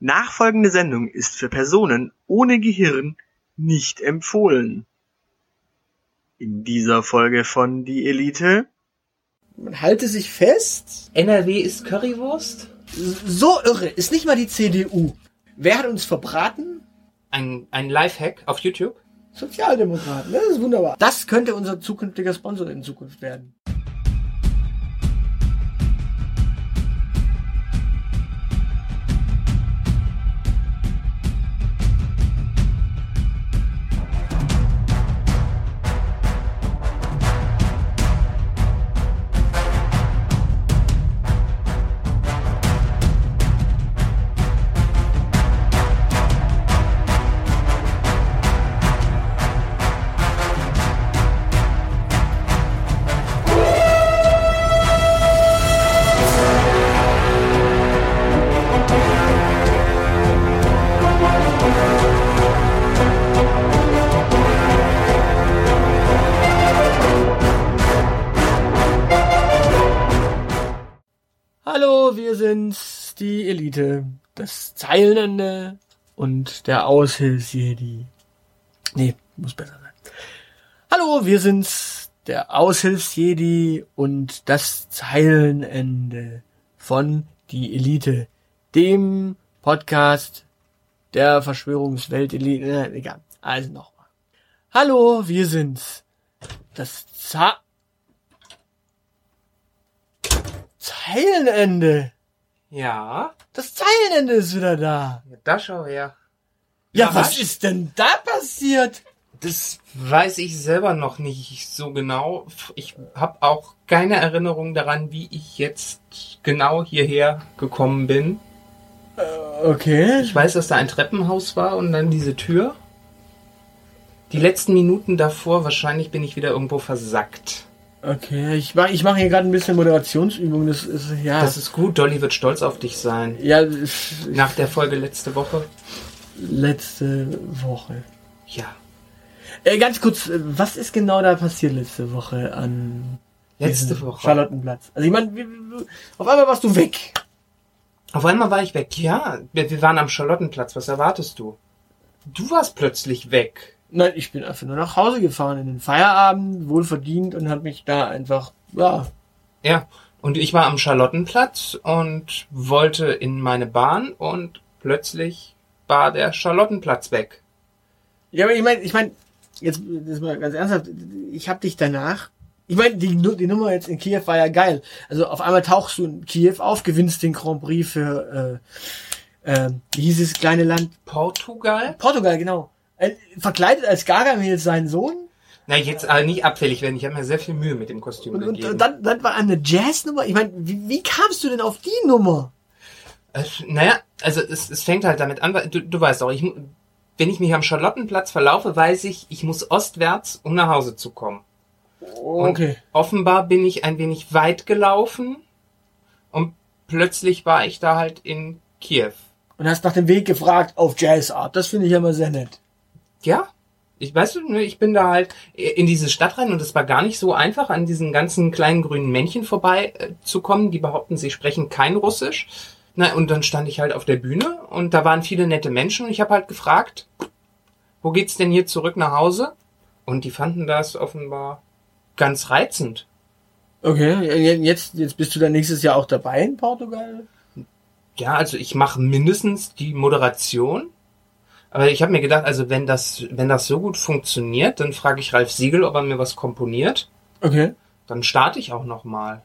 Nachfolgende Sendung ist für Personen ohne Gehirn nicht empfohlen. In dieser Folge von Die Elite. Man halte sich fest. NRW ist Currywurst? So irre. Ist nicht mal die CDU. Wer hat uns verbraten? Ein, ein Lifehack auf YouTube? Sozialdemokraten. Das ist wunderbar. Das könnte unser zukünftiger Sponsor in Zukunft werden. Das Zeilenende und der Aushilfsjedi. Nee, muss besser sein. Hallo, wir sind's, der Aushilfsjedi und das Zeilenende von die Elite, dem Podcast der Verschwörungswelt-Elite. Äh, egal, also nochmal. Hallo, wir sind's, das Za Zeilenende. Ja. Das Zeilenende ist wieder da. ja da schau her. Ja, Ja, was was? ist denn da passiert? Das weiß ich selber noch nicht so genau. Ich habe auch keine Erinnerung daran, wie ich jetzt genau hierher gekommen bin. Okay. Ich weiß, dass da ein Treppenhaus war und dann diese Tür. Die letzten Minuten davor, wahrscheinlich bin ich wieder irgendwo versackt. Okay, ich mache ich mach hier gerade ein bisschen Moderationsübung. Das ist, ja. Das ist gut, Dolly wird stolz auf dich sein. ja, Nach der Folge letzte Woche. letzte Woche. Ja. Äh, ganz kurz, äh, was ist genau da passiert letzte Woche an Letzte Woche. Charlottenplatz? Also ich meine, auf einmal warst du weg. Auf einmal war ich weg. Ja, wir waren am Charlottenplatz. Was erwartest du? Du warst plötzlich weg. Nein, ich bin einfach nur nach Hause gefahren in den Feierabend, wohlverdient und habe mich da einfach, ja, Ja. Und ich war am Charlottenplatz und wollte in meine Bahn und plötzlich war der Charlottenplatz weg. Ja, aber ich meine, ich meine, jetzt das mal ganz ernsthaft, ich habe dich danach. Ich meine, die, die Nummer jetzt in Kiew war ja geil. Also auf einmal tauchst du in Kiew auf, gewinnst den Grand Prix für, äh, äh, wie hieß es, kleine Land? Portugal? Portugal, genau. Äh, verkleidet als Gargamel sein Sohn. Na, jetzt äh, nicht abfällig werden. Ich habe mir sehr viel Mühe mit dem Kostüm Und, und, gegeben. und dann, dann war eine Jazznummer. Ich meine, wie, wie kamst du denn auf die Nummer? Äh, naja, also es, es fängt halt damit an, weil du, du weißt auch, ich, wenn ich mich am Charlottenplatz verlaufe, weiß ich, ich muss ostwärts, um nach Hause zu kommen. Und Okay. offenbar bin ich ein wenig weit gelaufen und plötzlich war ich da halt in Kiew. Und hast nach dem Weg gefragt auf Jazzart. Das finde ich ja mal sehr nett. Ja, ich weißt du, ne, ich bin da halt in diese Stadt rein und es war gar nicht so einfach, an diesen ganzen kleinen grünen Männchen vorbei äh, zu kommen, die behaupten, sie sprechen kein Russisch. Na, und dann stand ich halt auf der Bühne und da waren viele nette Menschen und ich habe halt gefragt, wo geht's denn hier zurück nach Hause? Und die fanden das offenbar ganz reizend. Okay, jetzt, jetzt bist du dann nächstes Jahr auch dabei in Portugal? Ja, also ich mache mindestens die Moderation. Aber ich habe mir gedacht, also wenn das, wenn das so gut funktioniert, dann frage ich Ralf Siegel, ob er mir was komponiert. Okay. Dann starte ich auch noch mal.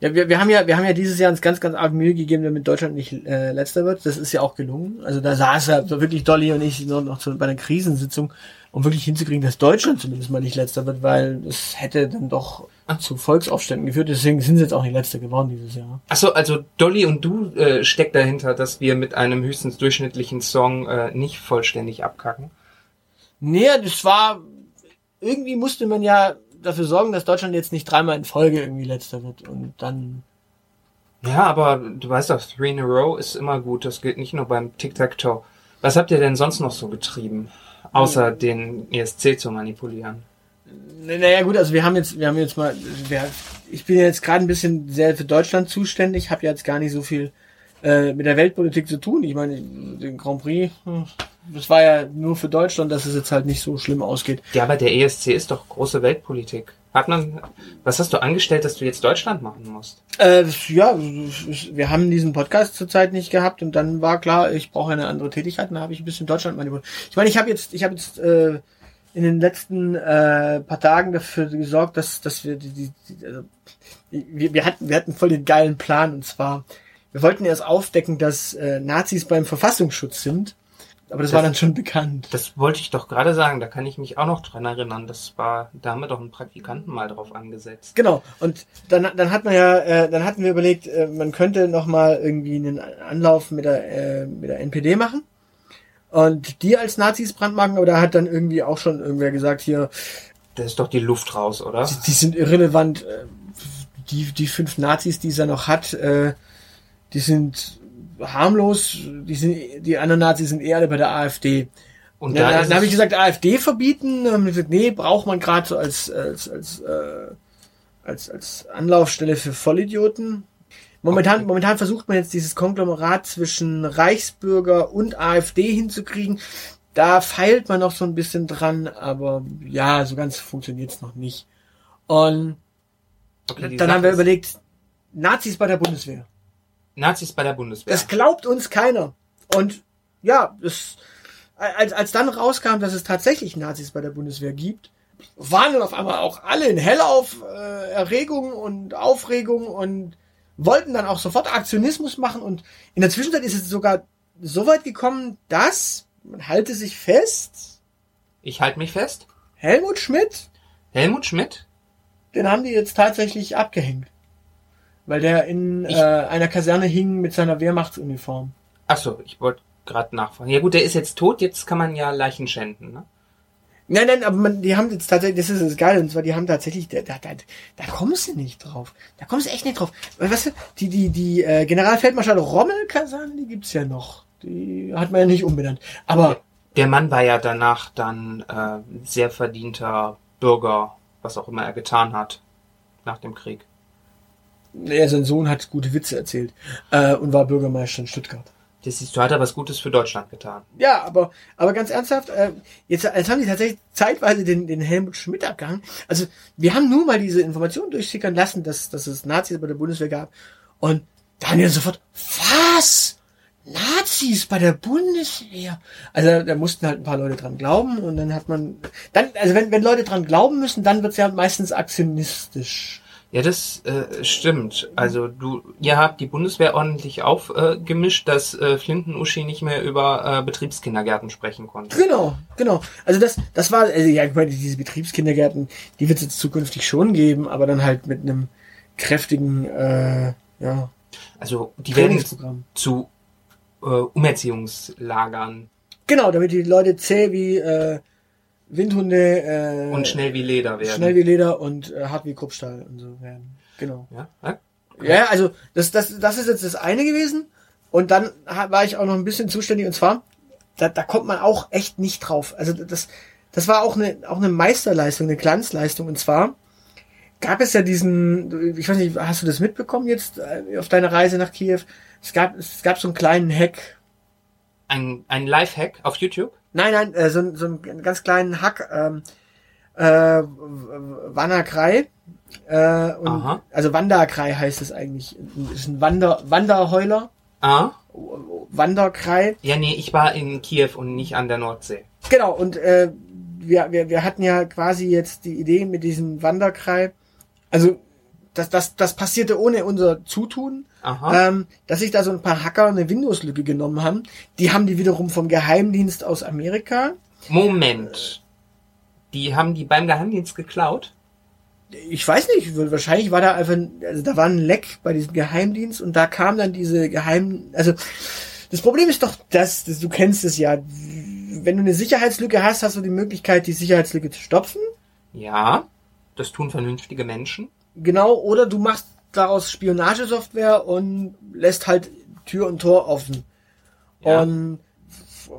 Ja, wir, wir haben ja, wir haben ja dieses Jahr uns ganz, ganz arg Mühe gegeben, damit Deutschland nicht äh, letzter wird. Das ist ja auch gelungen. Also da saß ja so wirklich Dolly und ich noch, noch so bei einer Krisensitzung, um wirklich hinzukriegen, dass Deutschland zumindest mal nicht letzter wird, weil es hätte dann doch zu Volksaufständen geführt. Deswegen sind sie jetzt auch nicht letzter geworden dieses Jahr. Achso, also Dolly und du äh, steckt dahinter, dass wir mit einem höchstens durchschnittlichen Song äh, nicht vollständig abkacken. Nee, das war irgendwie musste man ja dafür sorgen, dass Deutschland jetzt nicht dreimal in Folge irgendwie letzter wird und dann Ja, aber du weißt doch, Three in a Row ist immer gut. Das gilt nicht nur beim Tic-Tac-Toe. Was habt ihr denn sonst noch so getrieben? Außer den ESC zu manipulieren. Naja gut, also wir haben jetzt, wir haben jetzt mal, wir, ich bin jetzt gerade ein bisschen sehr für Deutschland zuständig, habe jetzt gar nicht so viel äh, mit der Weltpolitik zu tun. Ich meine, den Grand Prix, hm, das war ja nur für Deutschland, dass es jetzt halt nicht so schlimm ausgeht. Ja, aber der ESC ist doch große Weltpolitik. Hat man, was hast du angestellt, dass du jetzt Deutschland machen musst? Äh, ja, wir haben diesen Podcast zurzeit nicht gehabt und dann war klar, ich brauche eine andere Tätigkeit und da habe ich ein bisschen Deutschland manipuliert. Ich meine, ich habe jetzt, ich habe jetzt äh, in den letzten äh, paar Tagen dafür gesorgt, dass, dass wir die, die, die also, wir, wir hatten, wir hatten voll den geilen Plan und zwar, wir wollten erst aufdecken, dass äh, Nazis beim Verfassungsschutz sind aber das, das, war dann schon bekannt. Das wollte ich doch gerade sagen, da kann ich mich auch noch dran erinnern. Das war, da haben wir doch einen Praktikanten mal drauf angesetzt. Genau. Und dann, dann hat man ja, äh, dann hatten wir überlegt, äh, man könnte noch mal irgendwie einen Anlauf mit der, äh, mit der NPD machen und die als Nazis brandmarken. Aber da hat dann irgendwie auch schon irgendwer gesagt hier. Da ist doch die Luft raus, oder? Die, die sind irrelevant. Äh, die, die fünf Nazis, die er noch hat, äh, die sind harmlos, die, sind, die anderen Nazis sind eher alle bei der AfD. Und da, da, da habe ich gesagt, AfD verbieten. Dann haben gesagt, nee, braucht man gerade so als, als, als, äh, als, als Anlaufstelle für Vollidioten. Momentan, okay. momentan versucht man jetzt dieses Konglomerat zwischen Reichsbürger und AfD hinzukriegen. Da feilt man noch so ein bisschen dran, aber ja, so ganz funktioniert's noch nicht. Und okay, dann haben wir überlegt, Nazis bei der Bundeswehr. Nazis bei der Bundeswehr. Das glaubt uns keiner. Und ja, das, als, als dann rauskam, dass es tatsächlich Nazis bei der Bundeswehr gibt, waren dann auf einmal auch alle in Hellauf äh, Erregung und Aufregung und wollten dann auch sofort Aktionismus machen und in der Zwischenzeit ist es sogar so weit gekommen, dass man halte sich fest. Ich halte mich fest. Helmut Schmidt. Helmut Schmidt? Den haben die jetzt tatsächlich abgehängt weil der in äh, einer Kaserne hing mit seiner Wehrmachtsuniform. Ach so, ich wollte gerade nachfragen. Ja gut, der ist jetzt tot, jetzt kann man ja Leichen schänden, ne? Nein, nein, aber man, die haben jetzt tatsächlich, das ist das Geile, und zwar, die haben tatsächlich, da, da, da, da kommst du nicht drauf. Da kommst du echt nicht drauf. Weil, weißt du, die, die, die äh, Generalfeldmarschall Rommel-Kaserne, die gibt's ja noch. Die hat man ja nicht umbenannt. Aber. Der Mann war ja danach dann äh, sehr verdienter Bürger, was auch immer er getan hat, nach dem Krieg. Ja, sein Sohn hat gute Witze erzählt äh, und war Bürgermeister in Stuttgart. Das ist, du hat er was Gutes für Deutschland getan. Ja, aber, aber ganz ernsthaft, äh, jetzt, jetzt haben die tatsächlich zeitweise den, den Helmut Schmidt abgehangen. Also, wir haben nur mal diese Informationen durchsickern lassen, dass, dass es Nazis bei der Bundeswehr gab. Und Daniel sofort, was? Nazis bei der Bundeswehr? Also, da mussten halt ein paar Leute dran glauben und dann hat man, dann, also wenn, wenn Leute dran glauben müssen, dann wird's ja meistens aktionistisch. Ja, das äh, stimmt. Also du, ihr habt die Bundeswehr ordentlich aufgemischt, äh, dass äh, Flinten-Uschi nicht mehr über äh, Betriebskindergärten sprechen konnte. Genau, genau. Also das, das war, also ja, ich meine, diese Betriebskindergärten, die wird es jetzt zukünftig schon geben, aber dann halt mit einem kräftigen, äh, ja. Also die werden zu äh, Umerziehungslagern. Genau, damit die Leute zäh wie äh, Windhunde äh, und schnell wie Leder werden. Schnell wie Leder und äh, hart wie Kruppstahl und so werden. Genau. Ja, okay. ja also das, das, das ist jetzt das eine gewesen. Und dann war ich auch noch ein bisschen zuständig und zwar, da, da kommt man auch echt nicht drauf. Also das, das war auch eine, auch eine Meisterleistung, eine Glanzleistung. Und zwar gab es ja diesen, ich weiß nicht, hast du das mitbekommen jetzt äh, auf deiner Reise nach Kiew? Es gab, es gab so einen kleinen Hack. Ein, ein Live-Hack auf YouTube? Nein, nein, äh, so, so einen ganz kleinen Hack, ähm, äh, Wannerkrei. Äh, und, Aha. also Wanderkrei heißt es eigentlich. Ist ein Wander, Wanderheuler. Ah. Wanderkrei. Ja, nee, ich war in Kiew und nicht an der Nordsee. Genau, und äh, wir, wir, wir hatten ja quasi jetzt die Idee mit diesem Wanderkrei. Also das, das, das passierte ohne unser Zutun, ähm, dass sich da so ein paar Hacker eine Windows-Lücke genommen haben. Die haben die wiederum vom Geheimdienst aus Amerika. Moment. Die haben die beim Geheimdienst geklaut? Ich weiß nicht, wahrscheinlich war da einfach, also da war ein Leck bei diesem Geheimdienst und da kam dann diese Geheim, also das Problem ist doch, dass, dass du kennst es ja, wenn du eine Sicherheitslücke hast, hast du die Möglichkeit, die Sicherheitslücke zu stopfen. Ja, das tun vernünftige Menschen. Genau, oder du machst daraus Spionagesoftware und lässt halt Tür und Tor offen. Ja. Und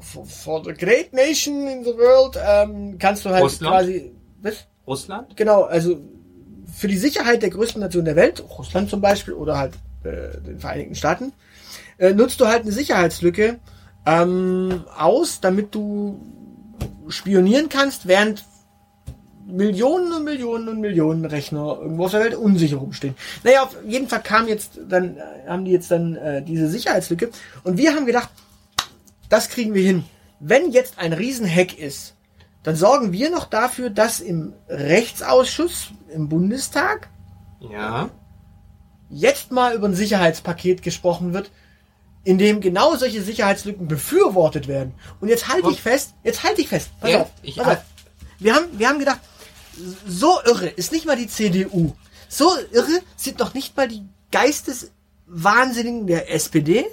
for, for, the great nation in the world ähm, kannst du halt Russland? quasi. Was? Russland? Genau, also für die Sicherheit der größten Nation der Welt, Russland zum Beispiel, oder halt äh, den Vereinigten Staaten, äh, nutzt du halt eine Sicherheitslücke ähm, aus, damit du spionieren kannst, während Millionen und Millionen und Millionen Rechner irgendwo auf der Welt unsicher rumstehen. Naja, auf jeden Fall kam jetzt dann, äh, haben die jetzt dann äh, diese Sicherheitslücke und wir haben gedacht, das kriegen wir hin. Wenn jetzt ein Riesenhack ist, dann sorgen wir noch dafür, dass im Rechtsausschuss im Bundestag Ja. jetzt mal über ein Sicherheitspaket gesprochen wird, in dem genau solche Sicherheitslücken befürwortet werden. Und jetzt halte ich fest, jetzt halte ich fest, pass Ja, auf, pass auf. Wir haben, wir haben gedacht, so irre ist nicht mal die CDU. So irre sind noch nicht mal die Geisteswahnsinnigen der SPD.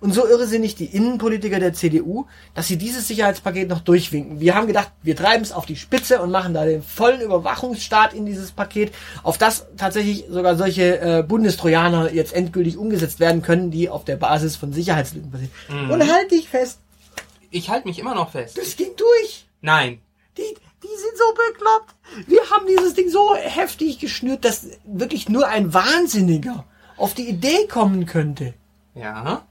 Und so irre sind nicht die Innenpolitiker der CDU, dass sie dieses Sicherheitspaket noch durchwinken. Wir haben gedacht, wir treiben es auf die Spitze und machen da den vollen Überwachungsstaat in dieses Paket, auf das tatsächlich sogar solche äh, Bundestrojaner jetzt endgültig umgesetzt werden können, die auf der Basis von Sicherheitslücken passieren. Und halt dich fest, Ich halte mich immer noch fest. das ging durch. Nein. Die, die sind so bekloppt. Wir haben dieses Ding so heftig geschnürt, dass wirklich nur ein Wahnsinniger auf die Idee kommen könnte, Ja.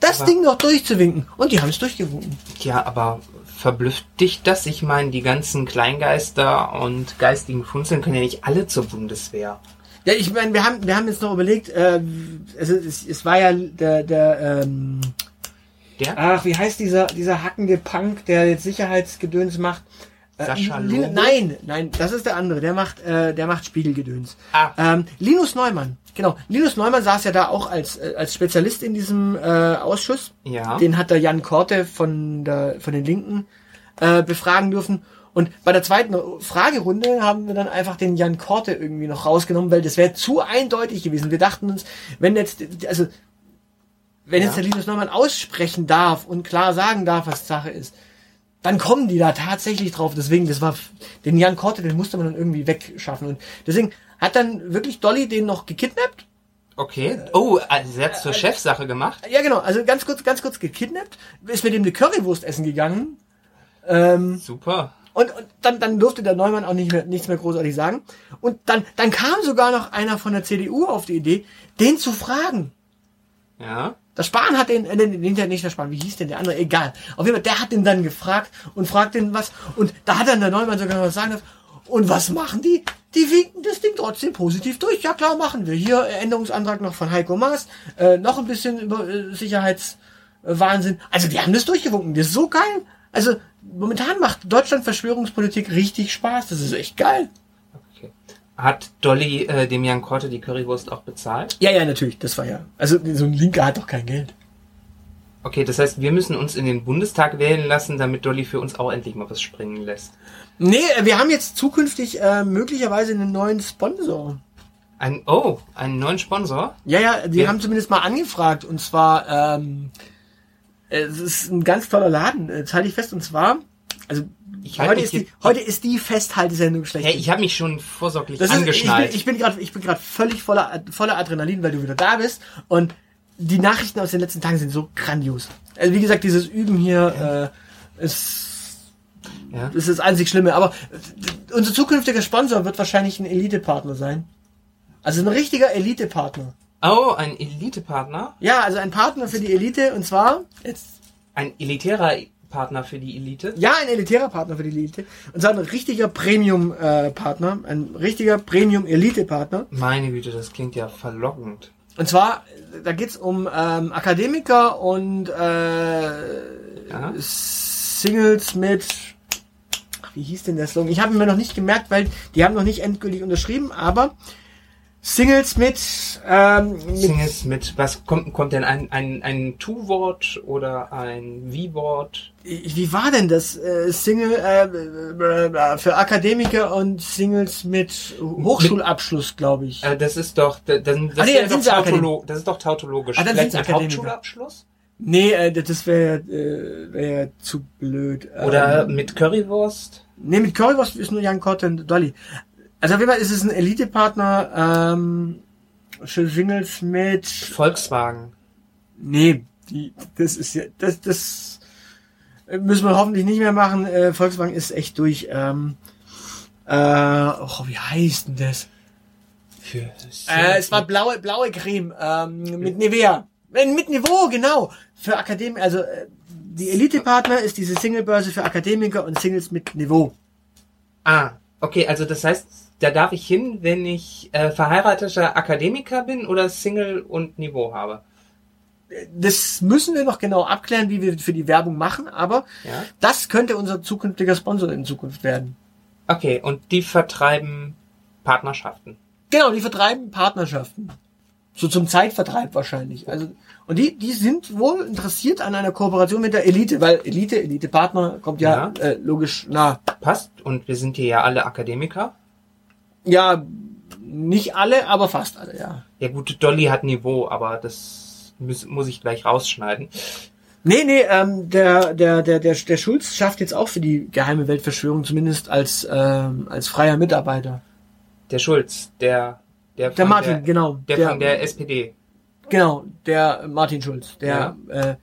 das Aber- Ding noch durchzuwinken. Und die haben es durchgewunken. Ja, aber verblüfft dich das? Ich meine, die ganzen Kleingeister und geistigen Funzeln können ja nicht alle zur Bundeswehr. Ja, ich meine, wir haben, wir haben jetzt noch überlegt, äh, also es, es war ja der, der, ähm, Der? ach, wie heißt dieser, dieser hackende Punk, der jetzt Sicherheitsgedöns macht? Äh, Sascha Lobo? Nein, nein, das ist der andere. Der macht, äh, der macht Spiegelgedöns. Ah. Ähm, Linus Neumann, genau. Linus Neumann saß ja da auch als äh, als Spezialist in diesem äh, Ausschuss. Ja. Den hat der Jan Korte von der von den Linken äh, befragen dürfen. Und bei der zweiten Fragerunde haben wir dann einfach den Jan Korte irgendwie noch rausgenommen, weil das wäre zu eindeutig gewesen. Wir dachten uns, wenn jetzt, also wenn Ja. jetzt der Linus Neumann aussprechen darf und klar sagen darf, was Sache ist, dann kommen die da tatsächlich drauf. Deswegen, das war den Jan Korte, den musste man dann irgendwie wegschaffen. Und deswegen hat dann wirklich Dolly den noch gekidnappt. Okay. Oh, also sie hat zur Chefsache gemacht. Ja, genau, also ganz kurz, ganz kurz gekidnappt, ist mit dem eine Currywurst essen gegangen. Ähm, Super. und, und dann, dann durfte der Neumann auch nicht mehr, nichts mehr großartig sagen. Und dann, dann kam sogar noch einer von der CDU auf die Idee, den zu fragen. Ja. Der Spahn hat den, äh, den, den, nicht der Spahn, wie hieß denn der andere? Egal. Auf jeden Fall, der hat den dann gefragt und fragt den was. Und da hat dann der Neumann sogar noch was sagen dürfen. Und was machen die? Die winken das Ding trotzdem positiv durch. Ja klar, machen wir. Hier äh, Änderungsantrag noch von Heiko Maas. Äh, noch ein bisschen über äh, Sicherheitswahnsinn. Also die haben das durchgewunken. Das ist so geil. Also momentan macht Deutschland Verschwörungspolitik richtig Spaß. Das ist echt geil. Hat Dolly äh, dem Jan Korte die Currywurst auch bezahlt? Ja, ja, natürlich. Das war ja. Also so ein Linker hat doch kein Geld. Okay, das heißt, wir müssen uns in den Bundestag wählen lassen, damit Dolly für uns auch endlich mal was springen lässt. Nee, äh, wir haben jetzt zukünftig äh, möglicherweise einen neuen Sponsor. Ein, oh, einen neuen Sponsor? Ja, ja, die Ja. haben zumindest mal angefragt. Und zwar, ähm, es ist ein ganz toller Laden, äh, das halte ich fest. Und zwar, also Ich heute, ist die, heute ist die Festhaltesendung schlecht. Hey, ich habe mich schon vorsorglich das ist, ich bin, angeschnallt. ich bin gerade ich bin gerade völlig voller, voller Adrenalin, weil du wieder da bist. Und die Nachrichten aus den letzten Tagen sind so grandios. Also wie gesagt, dieses Üben hier äh, ist ja. Das ist das einzig Schlimme. Aber äh, unser zukünftiger Sponsor wird wahrscheinlich ein Elite-Partner sein. Also ein richtiger Elite-Partner. Oh, ein Elite-Partner? Ja, also ein Partner für die Elite und zwar jetzt Ein elitärer Partner für die Elite? ja ein elitärer Partner für die Elite und zwar ein richtiger Premium-Partner, ein richtiger Premium-Elite-Partner. Meine Güte, das klingt ja verlockend. Und zwar äh, da geht's um ähm, Akademiker und äh, Ja. Singles mit Ach, wie hieß denn der Slogan? Ich habe ihn mir noch nicht gemerkt, weil die haben noch nicht endgültig unterschrieben, aber Singles mit, ähm, mit Singles mit, was kommt, kommt denn ein, ein, ein Tu-Wort oder ein Wie-Wort? wie war denn das? Äh, Single äh, äh, für Akademiker und Singles mit Hochschulabschluss, glaube ich. Äh, das ist doch, das, das, Ah, nee, doch tautolo das ist doch tautologisch. Ah, dann Vielleicht Akademiker. Hauptschulabschluss? Nee, äh, das wäre äh, wär zu blöd. Oder Ähm, mit Currywurst? Nee, mit Currywurst ist nur Jan Korte und Dolly. Also auf jeden Fall ist es ein Elite-Partner, ähm, für Singles mit, Volkswagen. nee, die, das ist ja, das, das müssen wir hoffentlich nicht mehr machen. Äh, Volkswagen ist echt durch. Ähm, äh, oh, wie heißt denn das? Für Äh, es war blaue, blaue Creme, ähm, mit Nivea. Äh, Mit Niveau, genau. Für Akademiker, also äh, die Elite-Partner ist diese Singlebörse für Akademiker und Singles mit Niveau. Ah, okay, also das heißt, da darf ich hin, wenn ich äh, verheirateter Akademiker bin oder Single und Niveau habe. Das müssen wir noch genau abklären, wie wir für die Werbung machen, aber Ja. das könnte unser zukünftiger Sponsor in Zukunft werden. Okay, und die vertreiben Partnerschaften. Genau, die vertreiben Partnerschaften. So zum Zeitvertreib wahrscheinlich. Also, und die, die sind wohl interessiert an einer Kooperation mit der Elite, weil Elite, Elite-Partner kommt ja, Ja. Äh, logisch nah. Passt. Und wir sind hier ja alle Akademiker. Ja, nicht alle, aber fast alle, ja. Ja gut, Dolly hat Niveau, aber das muss, muss ich gleich rausschneiden. Nee, nee, ähm, der, der, der, der, der Schulz schafft jetzt auch für die geheime Weltverschwörung, zumindest als, ähm, als freier Mitarbeiter. Der Schulz, der der, Der Martin, der, genau. der, von der SPD. Genau, der Martin Schulz. Der, äh,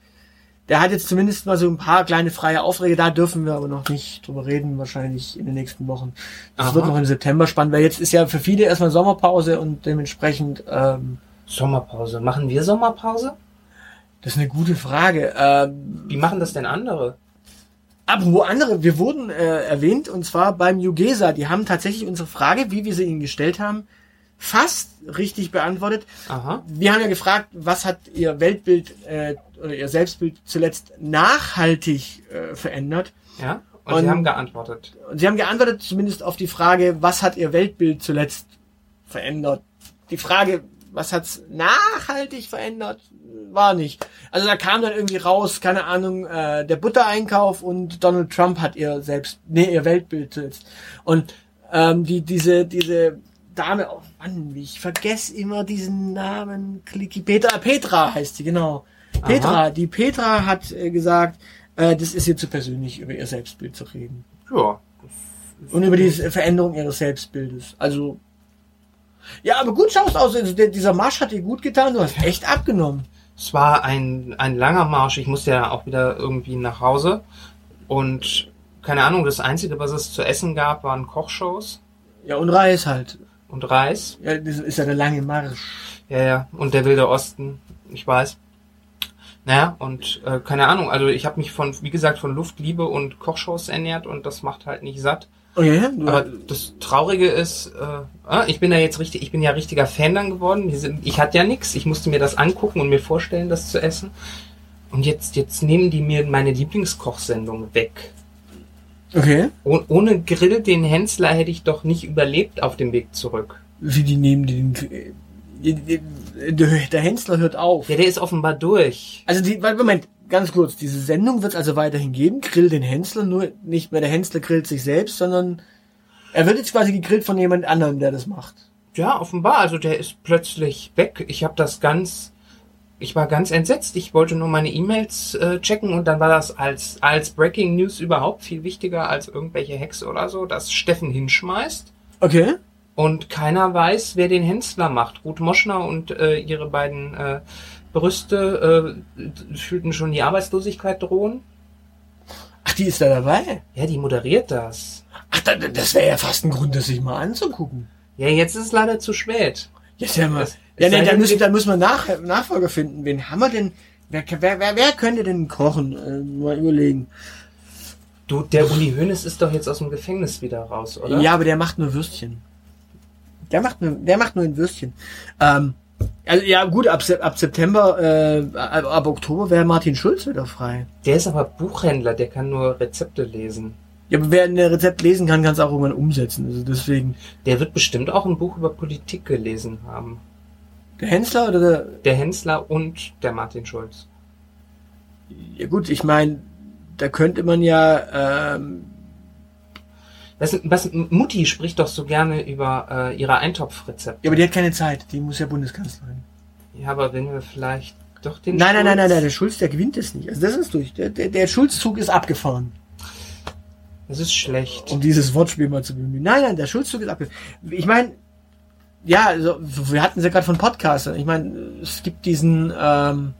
der hat jetzt zumindest mal so ein paar kleine freie Aufträge, da dürfen wir aber noch nicht drüber reden, wahrscheinlich in den nächsten Wochen. Das Aha. wird noch im September spannend, weil jetzt ist ja für viele erstmal Sommerpause und dementsprechend, ähm, Sommerpause. Machen wir Sommerpause? das ist eine gute Frage. Ähm, Wie machen das denn andere? Apropos andere, wir wurden äh, erwähnt und zwar beim Jugesa. Die haben tatsächlich unsere Frage, wie wir sie ihnen gestellt haben, fast richtig beantwortet. Aha. Wir haben ja gefragt, was hat ihr Weltbild äh, oder ihr Selbstbild zuletzt nachhaltig äh, verändert? Ja. Und, Und- sie haben geantwortet. Und sie haben geantwortet zumindest auf die Frage, was hat ihr Weltbild zuletzt verändert? Die Frage, was hat's nachhaltig verändert, war nicht. Also da kam dann irgendwie raus, keine Ahnung, äh, der Buttereinkauf und Donald Trump hat ihr selbst, nee, ihr Weltbild zuletzt. Und ähm, die, diese, diese Dame, oh Mann, ich vergesse immer diesen Namen, Klicki, Petra, Petra heißt sie, genau. Petra, die Petra hat äh, gesagt, äh, das ist ihr zu persönlich, über ihr Selbstbild zu reden. Ja. Und über die Veränderung ihres Selbstbildes. Also. Ja, aber gut schaust aus. Also, der, dieser Marsch hat dir gut getan. Du hast echt abgenommen. Es war ein, ein langer Marsch. Ich musste ja auch wieder irgendwie nach Hause. Und keine Ahnung, das Einzige, was es zu essen gab, waren Kochshows Ja, und Reis halt. Und Reis. Ja, das ist ja der lange Marsch. Ja, ja. Und der Wilde Osten. Ich weiß. Naja, und äh, keine Ahnung, also ich habe mich von, wie gesagt, von Luft, Liebe und Kochshows ernährt und das macht halt nicht satt. Okay, du, Aber das Traurige ist, äh, ah, ich bin da jetzt richtig, ich bin ja richtiger Fan dann geworden. Sind- Ich hatte ja nichts, ich musste mir das angucken und mir vorstellen, das zu essen. Und jetzt, jetzt nehmen die mir meine Lieblingskochsendung weg. Okay. Oh, ohne Grill den Hensler hätte ich doch nicht überlebt auf dem Weg zurück. Wie die nehmen den. Der Hensler hört auf. Ja, der ist offenbar durch. Also die, Moment, ganz kurz, diese Sendung wird es also weiterhin geben. Grill den Hensler, nur nicht mehr der Hensler grillt sich selbst, sondern er wird jetzt quasi gegrillt von jemand anderem, der das macht. Ja, offenbar. Also der ist plötzlich weg. Ich habe das ganz, ich war ganz entsetzt. Ich wollte nur meine E-Mails äh, checken und dann war das als als Breaking News überhaupt viel wichtiger als irgendwelche Hexe oder so, dass Steffen hinschmeißt Okay. und keiner weiß, wer den Hensler macht. Ruth Moschner und äh, ihre beiden äh, Brüste äh, fühlten schon die Arbeitslosigkeit drohen. Ach, die ist da dabei? Ja, die moderiert das. Ach, da, das wäre ja fast ein Grund, das sich mal anzugucken. Ja, jetzt ist es leider zu spät. Ja, ist ja mal. Ja, nee, sei da denn, müssen, wir- da müssen wir nach, Nachfolger finden. Wen haben wir denn? Wer, wer, wer, wer könnte denn kochen? Äh, mal überlegen. Du, der Uli Hoeneß ist doch jetzt aus dem Gefängnis wieder raus, oder? Ja, aber der macht nur Würstchen. Der macht nur, der macht nur ein Würstchen. Ähm, also, ja, gut, ab, ab September, äh, ab, ab Oktober wäre Martin Schulz wieder frei. Der ist aber Buchhändler, der kann nur Rezepte lesen. Ja, aber wer ein Rezept lesen kann, kann es auch irgendwann umsetzen. Also deswegen. Der wird bestimmt auch ein Buch über Politik gelesen haben. Der Hensler oder der. Der Hensler und der Martin Schulz. Ja gut, ich meine, da könnte man ja, ähm, Was, was, Mutti spricht doch so gerne über äh, ihre Eintopfrezepte. ja, aber die hat keine Zeit. Die muss ja Bundeskanzlerin. Ja, aber wenn wir vielleicht doch den Nein, nein, nein, nein, Schulz- nein, der Schulz, der gewinnt es nicht. Also das ist durch. Der, der, der Schulzzug ist abgefahren. Das ist schlecht. Um dieses Wortspiel mal zu bemühen. Nein, nein, der Schulzzug ist abgefahren. Ich meine, ja, also, wir hatten es ja gerade von Podcastern. Ich meine, es gibt diesen, ähm,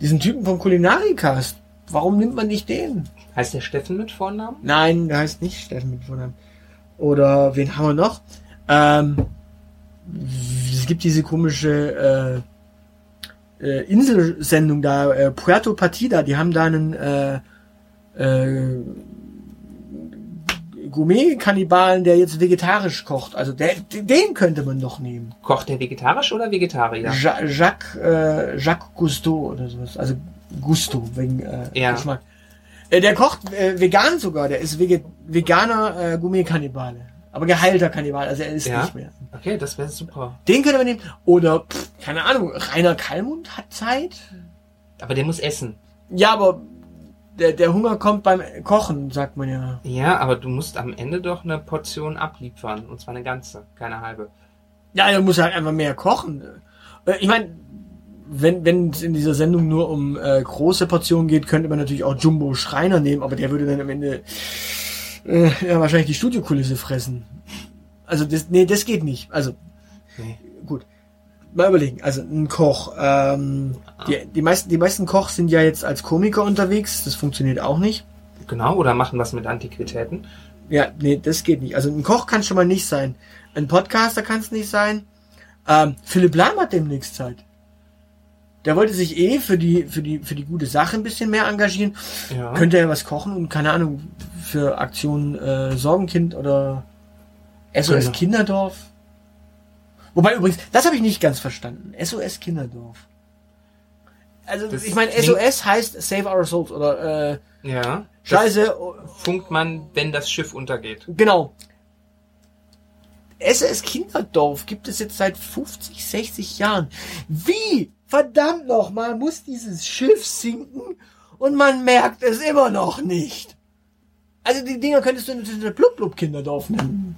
diesen Typen vom Kulinarikast. Warum nimmt man nicht den? Heißt der Steffen mit Vornamen? Nein, der heißt nicht Steffen mit Vornamen. Oder wen haben wir noch? Ähm, es gibt diese komische, äh, Inselsendung da, äh, Puerto Partida, die haben da einen äh, äh, Gourmet-Kannibalen, der jetzt vegetarisch kocht. Also der, den könnte man doch nehmen. Kocht der vegetarisch oder Vegetarier? Ja. Jacques, äh, Jacques Cousteau oder sowas. Also Gusto wegen äh, Ja. Geschmack. Äh, der kocht äh, vegan sogar. Der ist Vege veganer äh, Gourmet-Kannibale. Aber geheilter Kannibal, also er ist Ja. nicht mehr. Okay, das wäre super. Den könnte man nehmen. Oder, pff, keine Ahnung, Rainer Kallmund hat Zeit. Aber der muss essen. Ja, aber der, der Hunger kommt beim Kochen, sagt man ja. Ja, aber du musst am Ende doch eine Portion abliefern. Und zwar eine ganze, keine halbe. Ja, er muss halt einfach mehr kochen. Äh, Ich meine, wenn wenn es in dieser Sendung nur um äh, große Portionen geht, könnte man natürlich auch Jumbo Schreiner nehmen, aber der würde dann am Ende äh, ja wahrscheinlich die Studiokulisse fressen. Also das, nee, das geht nicht. Also Nee. Mal überlegen. Also ein Koch. Ähm, die, die meisten die meisten Kochs sind ja jetzt als Komiker unterwegs. Das funktioniert auch nicht. Genau, oder machen was mit Antiquitäten. Ja, nee, das geht nicht. Also ein Koch kann schon mal nicht sein. Ein Podcaster kann es nicht sein. Ähm, Philipp Lahm hat demnächst Zeit. Der wollte sich eh für die, für die, für die gute Sache ein bisschen mehr engagieren. Ja. Könnte er was kochen und keine Ahnung, für Aktion äh, Sorgenkind oder SOS Genau. Kinderdorf. Wobei übrigens, das habe ich nicht ganz verstanden. SOS Kinderdorf. Also Das ich meine, SOS heißt Save Our Souls oder äh, ja. Scheiße, funkt man, wenn das Schiff untergeht. Genau. SS Kinderdorf gibt es jetzt seit 50, 60 Jahren. Wie, verdammt nochmal, muss dieses Schiff sinken und man merkt es immer noch nicht? Also die Dinger könntest du natürlich Blub Blub Kinderdorf nennen.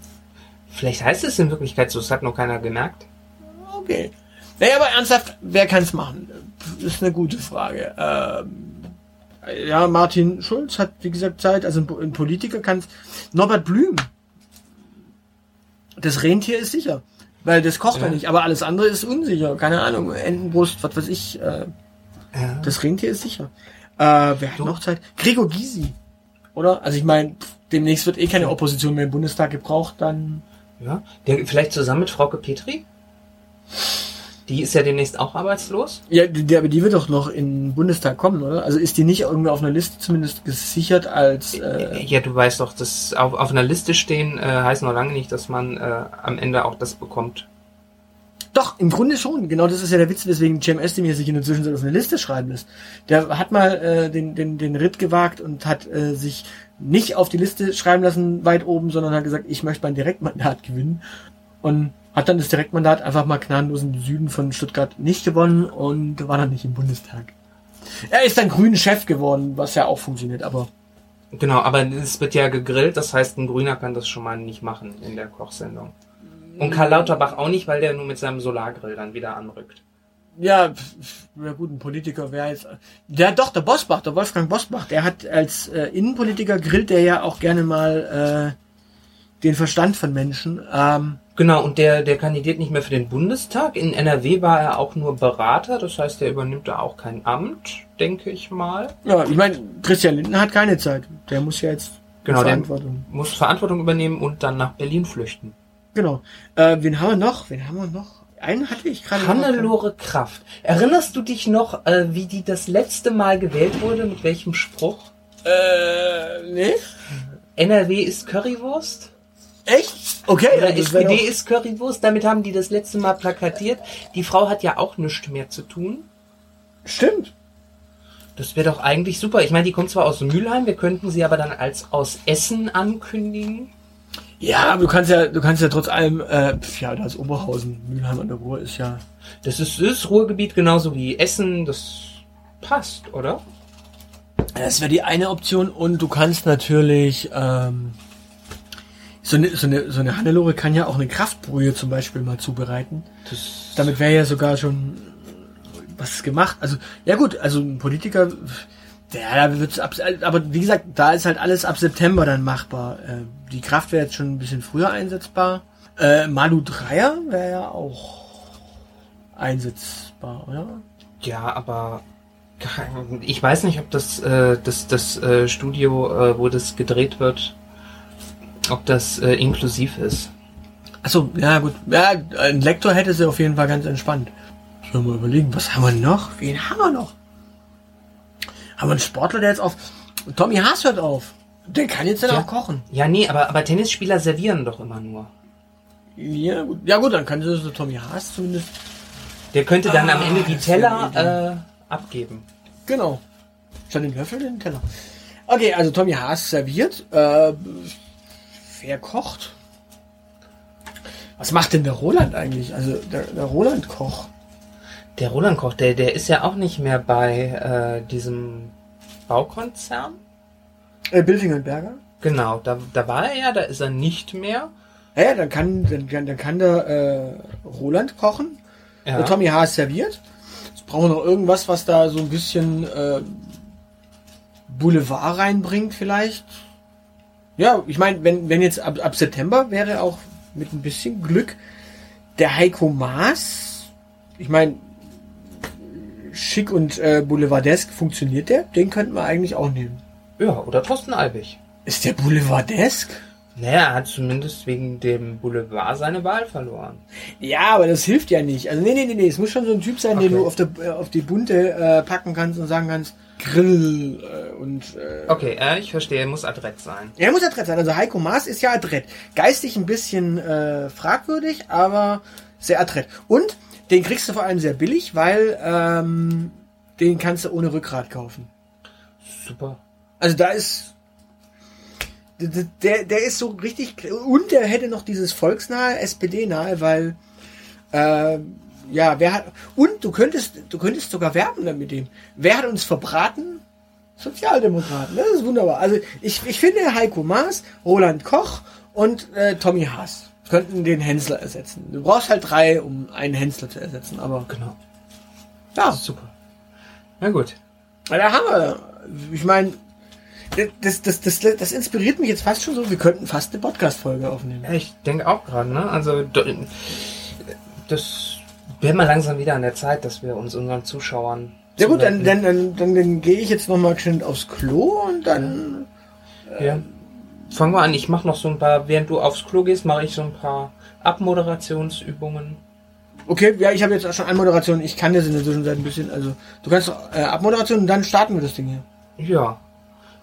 Vielleicht heißt es in Wirklichkeit so, das hat noch keiner gemerkt. Okay. Naja, aber ernsthaft, wer kann's machen? Das ist eine gute Frage. Ähm, ja, Martin Schulz hat, wie gesagt, Zeit. Also ein, Po- ein Politiker kann's. Norbert Blüm. Das Rentier ist sicher. Weil das kocht Ja. er nicht. Aber alles andere ist unsicher. Keine Ahnung. Entenbrust, was weiß ich. Äh, Ja. das Rentier ist sicher. Äh, wer hat noch Zeit? Gregor Gysi. Oder? Also ich meine, demnächst wird eh keine Opposition mehr im Bundestag gebraucht. Dann ja. Der, vielleicht zusammen mit Frauke Petri? Die ist ja demnächst auch arbeitslos. Ja, die, aber die wird doch noch in den Bundestag kommen, oder? Also ist die nicht irgendwie auf einer Liste zumindest gesichert als äh, Ja, du weißt doch, dass auf, auf einer Liste stehen äh, heißt noch lange nicht, dass man äh, am Ende auch das bekommt. Doch, im Grunde schon. Genau das ist ja der Witz, weswegen Cem Özdemir sich in der Zwischenzeit auf eine Liste schreiben lässt. Der hat mal äh, den, den, den Ritt gewagt und hat äh, sich nicht auf die Liste schreiben lassen, weit oben, sondern hat gesagt, ich möchte mein Direktmandat gewinnen. Und hat dann das Direktmandat einfach mal gnadenlos im Süden von Stuttgart nicht gewonnen und war dann nicht im Bundestag. Er ist dann grünen Chef geworden, was ja auch funktioniert, aber Genau, aber es wird ja gegrillt, das heißt, ein Grüner kann das schon mal nicht machen in der Kochsendung. Und Karl Lauterbach auch nicht, weil der nur mit seinem Solargrill dann wieder anrückt. Ja, ja gut, ein Politiker wäre jetzt. Der doch, der Bosbach, der Wolfgang Bosbach, der hat als äh, Innenpolitiker grillt der ja auch gerne mal äh, den Verstand von Menschen. Ähm, Genau, und der, der kandidiert nicht mehr für den Bundestag. In NRW war er auch nur Berater, das heißt, er übernimmt da auch kein Amt, denke ich mal. ja, ich meine, Christian Lindner hat keine Zeit. Der muss ja jetzt Genau, der Verantwortung. muss Verantwortung übernehmen und dann nach Berlin flüchten. Genau. Äh, wen haben wir noch? Wen haben wir noch? Einen hatte ich gerade. Hannelore Kraft. Erinnerst du dich noch, äh, wie die das letzte Mal gewählt wurde? Mit welchem Spruch? Äh, nee? NRW ist Currywurst? Echt? Okay. Oder SPD doch- ist Currywurst? Damit haben die das letzte Mal plakatiert. Die Frau hat ja auch nichts mehr zu tun. Stimmt. Das wäre doch eigentlich super. Ich meine, die kommt zwar aus Mülheim, wir könnten sie aber dann als aus Essen ankündigen. Ja, aber du kannst ja, du kannst ja trotz allem, äh, ja, da ist Oberhausen, Mülheim an der Ruhr ist ja. Das ist, ist Ruhrgebiet genauso wie Essen. Das passt, oder? Das wäre die eine Option und du kannst natürlich ähm, so eine so eine so eine Hannelore kann ja auch eine Kraftbrühe zum Beispiel mal zubereiten. Das, Damit wäre ja sogar schon was gemacht. Also ja gut, also ein Politiker, ja, da wird's ab, aber wie gesagt, da ist halt alles ab September dann machbar. Äh, die Kraft wäre jetzt schon ein bisschen früher einsetzbar. Äh, Malu Dreier wäre ja auch einsetzbar, oder? ja, aber ich weiß nicht, ob das äh, das, das äh, Studio, äh, wo das gedreht wird, ob das äh, inklusiv ist. Achso, ja gut. Ja, ein Lektor hätte sie auf jeden Fall ganz entspannt. Ich will mal überlegen, was haben wir noch? Wen haben wir noch? Haben wir einen Sportler, der jetzt auf. Tommy Haas hört auf. Der kann jetzt dann Ja. auch kochen. Ja, nee, aber, aber Tennisspieler servieren doch immer nur. Ja gut, ja, gut dann kann so Tommy Haas zumindest. Der könnte dann am Ah, Ende die Teller äh, abgeben. Genau. Statt den Löffel den Teller. Okay, also Tommy Haas serviert. Äh, wer kocht? Was macht denn der Roland eigentlich? Also der, der Roland Koch. Der Roland Koch, der, der ist ja auch nicht mehr bei äh, diesem Baukonzern. Äh, Bilfinger und Berger. Genau, da, da war er ja, da ist er nicht mehr. Ja, ja, dann kann, dann, kann- dann kann der äh, Roland kochen. Ja. Der Tommy Haas serviert. Jetzt brauchen wir noch irgendwas, was da so ein bisschen äh, Boulevard reinbringt, vielleicht. Ja, ich meine, wenn, wenn jetzt ab, ab September wäre auch mit ein bisschen Glück der Heiko Maas. Ich meine, schick und äh, boulevardesk funktioniert der. Den könnten wir eigentlich auch nehmen. ja, oder Thorsten Albig. Ist der boulevardesk? Naja, er hat zumindest wegen dem Boulevard seine Wahl verloren. Ja, aber das hilft ja nicht. Also nee, nee, nee, nee. Es muss schon so ein Typ sein, den Okay. du auf, der, äh, auf die Bunte äh, packen kannst und sagen kannst, Grill äh, und äh, Okay, äh, ich verstehe, er muss adrett sein. er muss adrett sein. Also Heiko Maas ist ja adrett. Geistig ein bisschen äh, fragwürdig, aber sehr adrett. Und den kriegst du vor allem sehr billig, weil ähm, den kannst du ohne Rückgrat kaufen. Super. Also da ist der, der, ist so richtig und der hätte noch dieses volksnahe, SPD-nahe, weil äh, ja, wer hat und du könntest du könntest sogar werben dann mit dem. Wer hat uns verbraten? Sozialdemokraten. Das ist wunderbar. Also ich, ich finde Heiko Maas, Roland Koch und äh, Tommy Haas könnten den Hensler ersetzen. Du brauchst halt drei, um einen Hensler zu ersetzen, aber Genau. ja, Super. Na gut. Da haben wir. Ich meine, das, das, das, das, inspiriert mich jetzt fast schon so, wir könnten fast eine Podcast-Folge aufnehmen. Ja, ich denke auch gerade, ne? Also das wäre mal langsam wieder an der Zeit, dass wir uns unseren Zuschauern. Ja gut, dann, dann, dann, dann, dann gehe ich jetzt nochmal schön aufs Klo und dann. Ja. Fangen wir an. Ich mache noch so ein paar, während du aufs Klo gehst, mache ich so ein paar Abmoderationsübungen. Okay, ja, ich habe jetzt auch schon Anmoderation, ich kann das in der Zwischenzeit ein bisschen. Also, du kannst äh, Abmoderation und dann starten wir das Ding hier. Ja.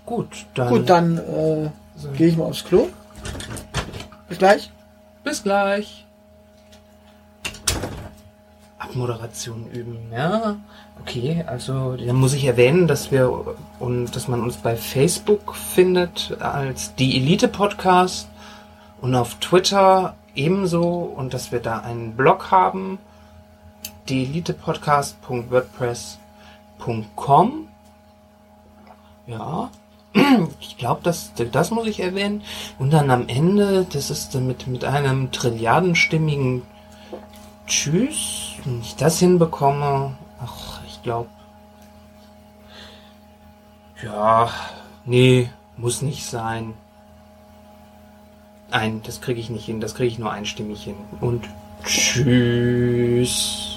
Gut, dann. Gut, dann äh, So. gehe ich mal aufs Klo. Bis gleich. Bis gleich. Abmoderation üben, ja. Okay, also dann muss ich erwähnen, dass wir und dass man uns bei Facebook findet als die Elite Podcast und auf Twitter ebenso und dass wir da einen Blog haben, dieelitepodcast.wordpress.com. Ja, ich glaube, das, das muss ich erwähnen. Und dann am Ende, das ist mit, mit einem trilliardenstimmigen Tschüss. Wenn ich das hinbekomme, ach, ich glaube. Ja, nee, muss nicht sein. Nein, das kriege ich nicht hin. Das kriege ich nur einstimmig hin. Und tschüss.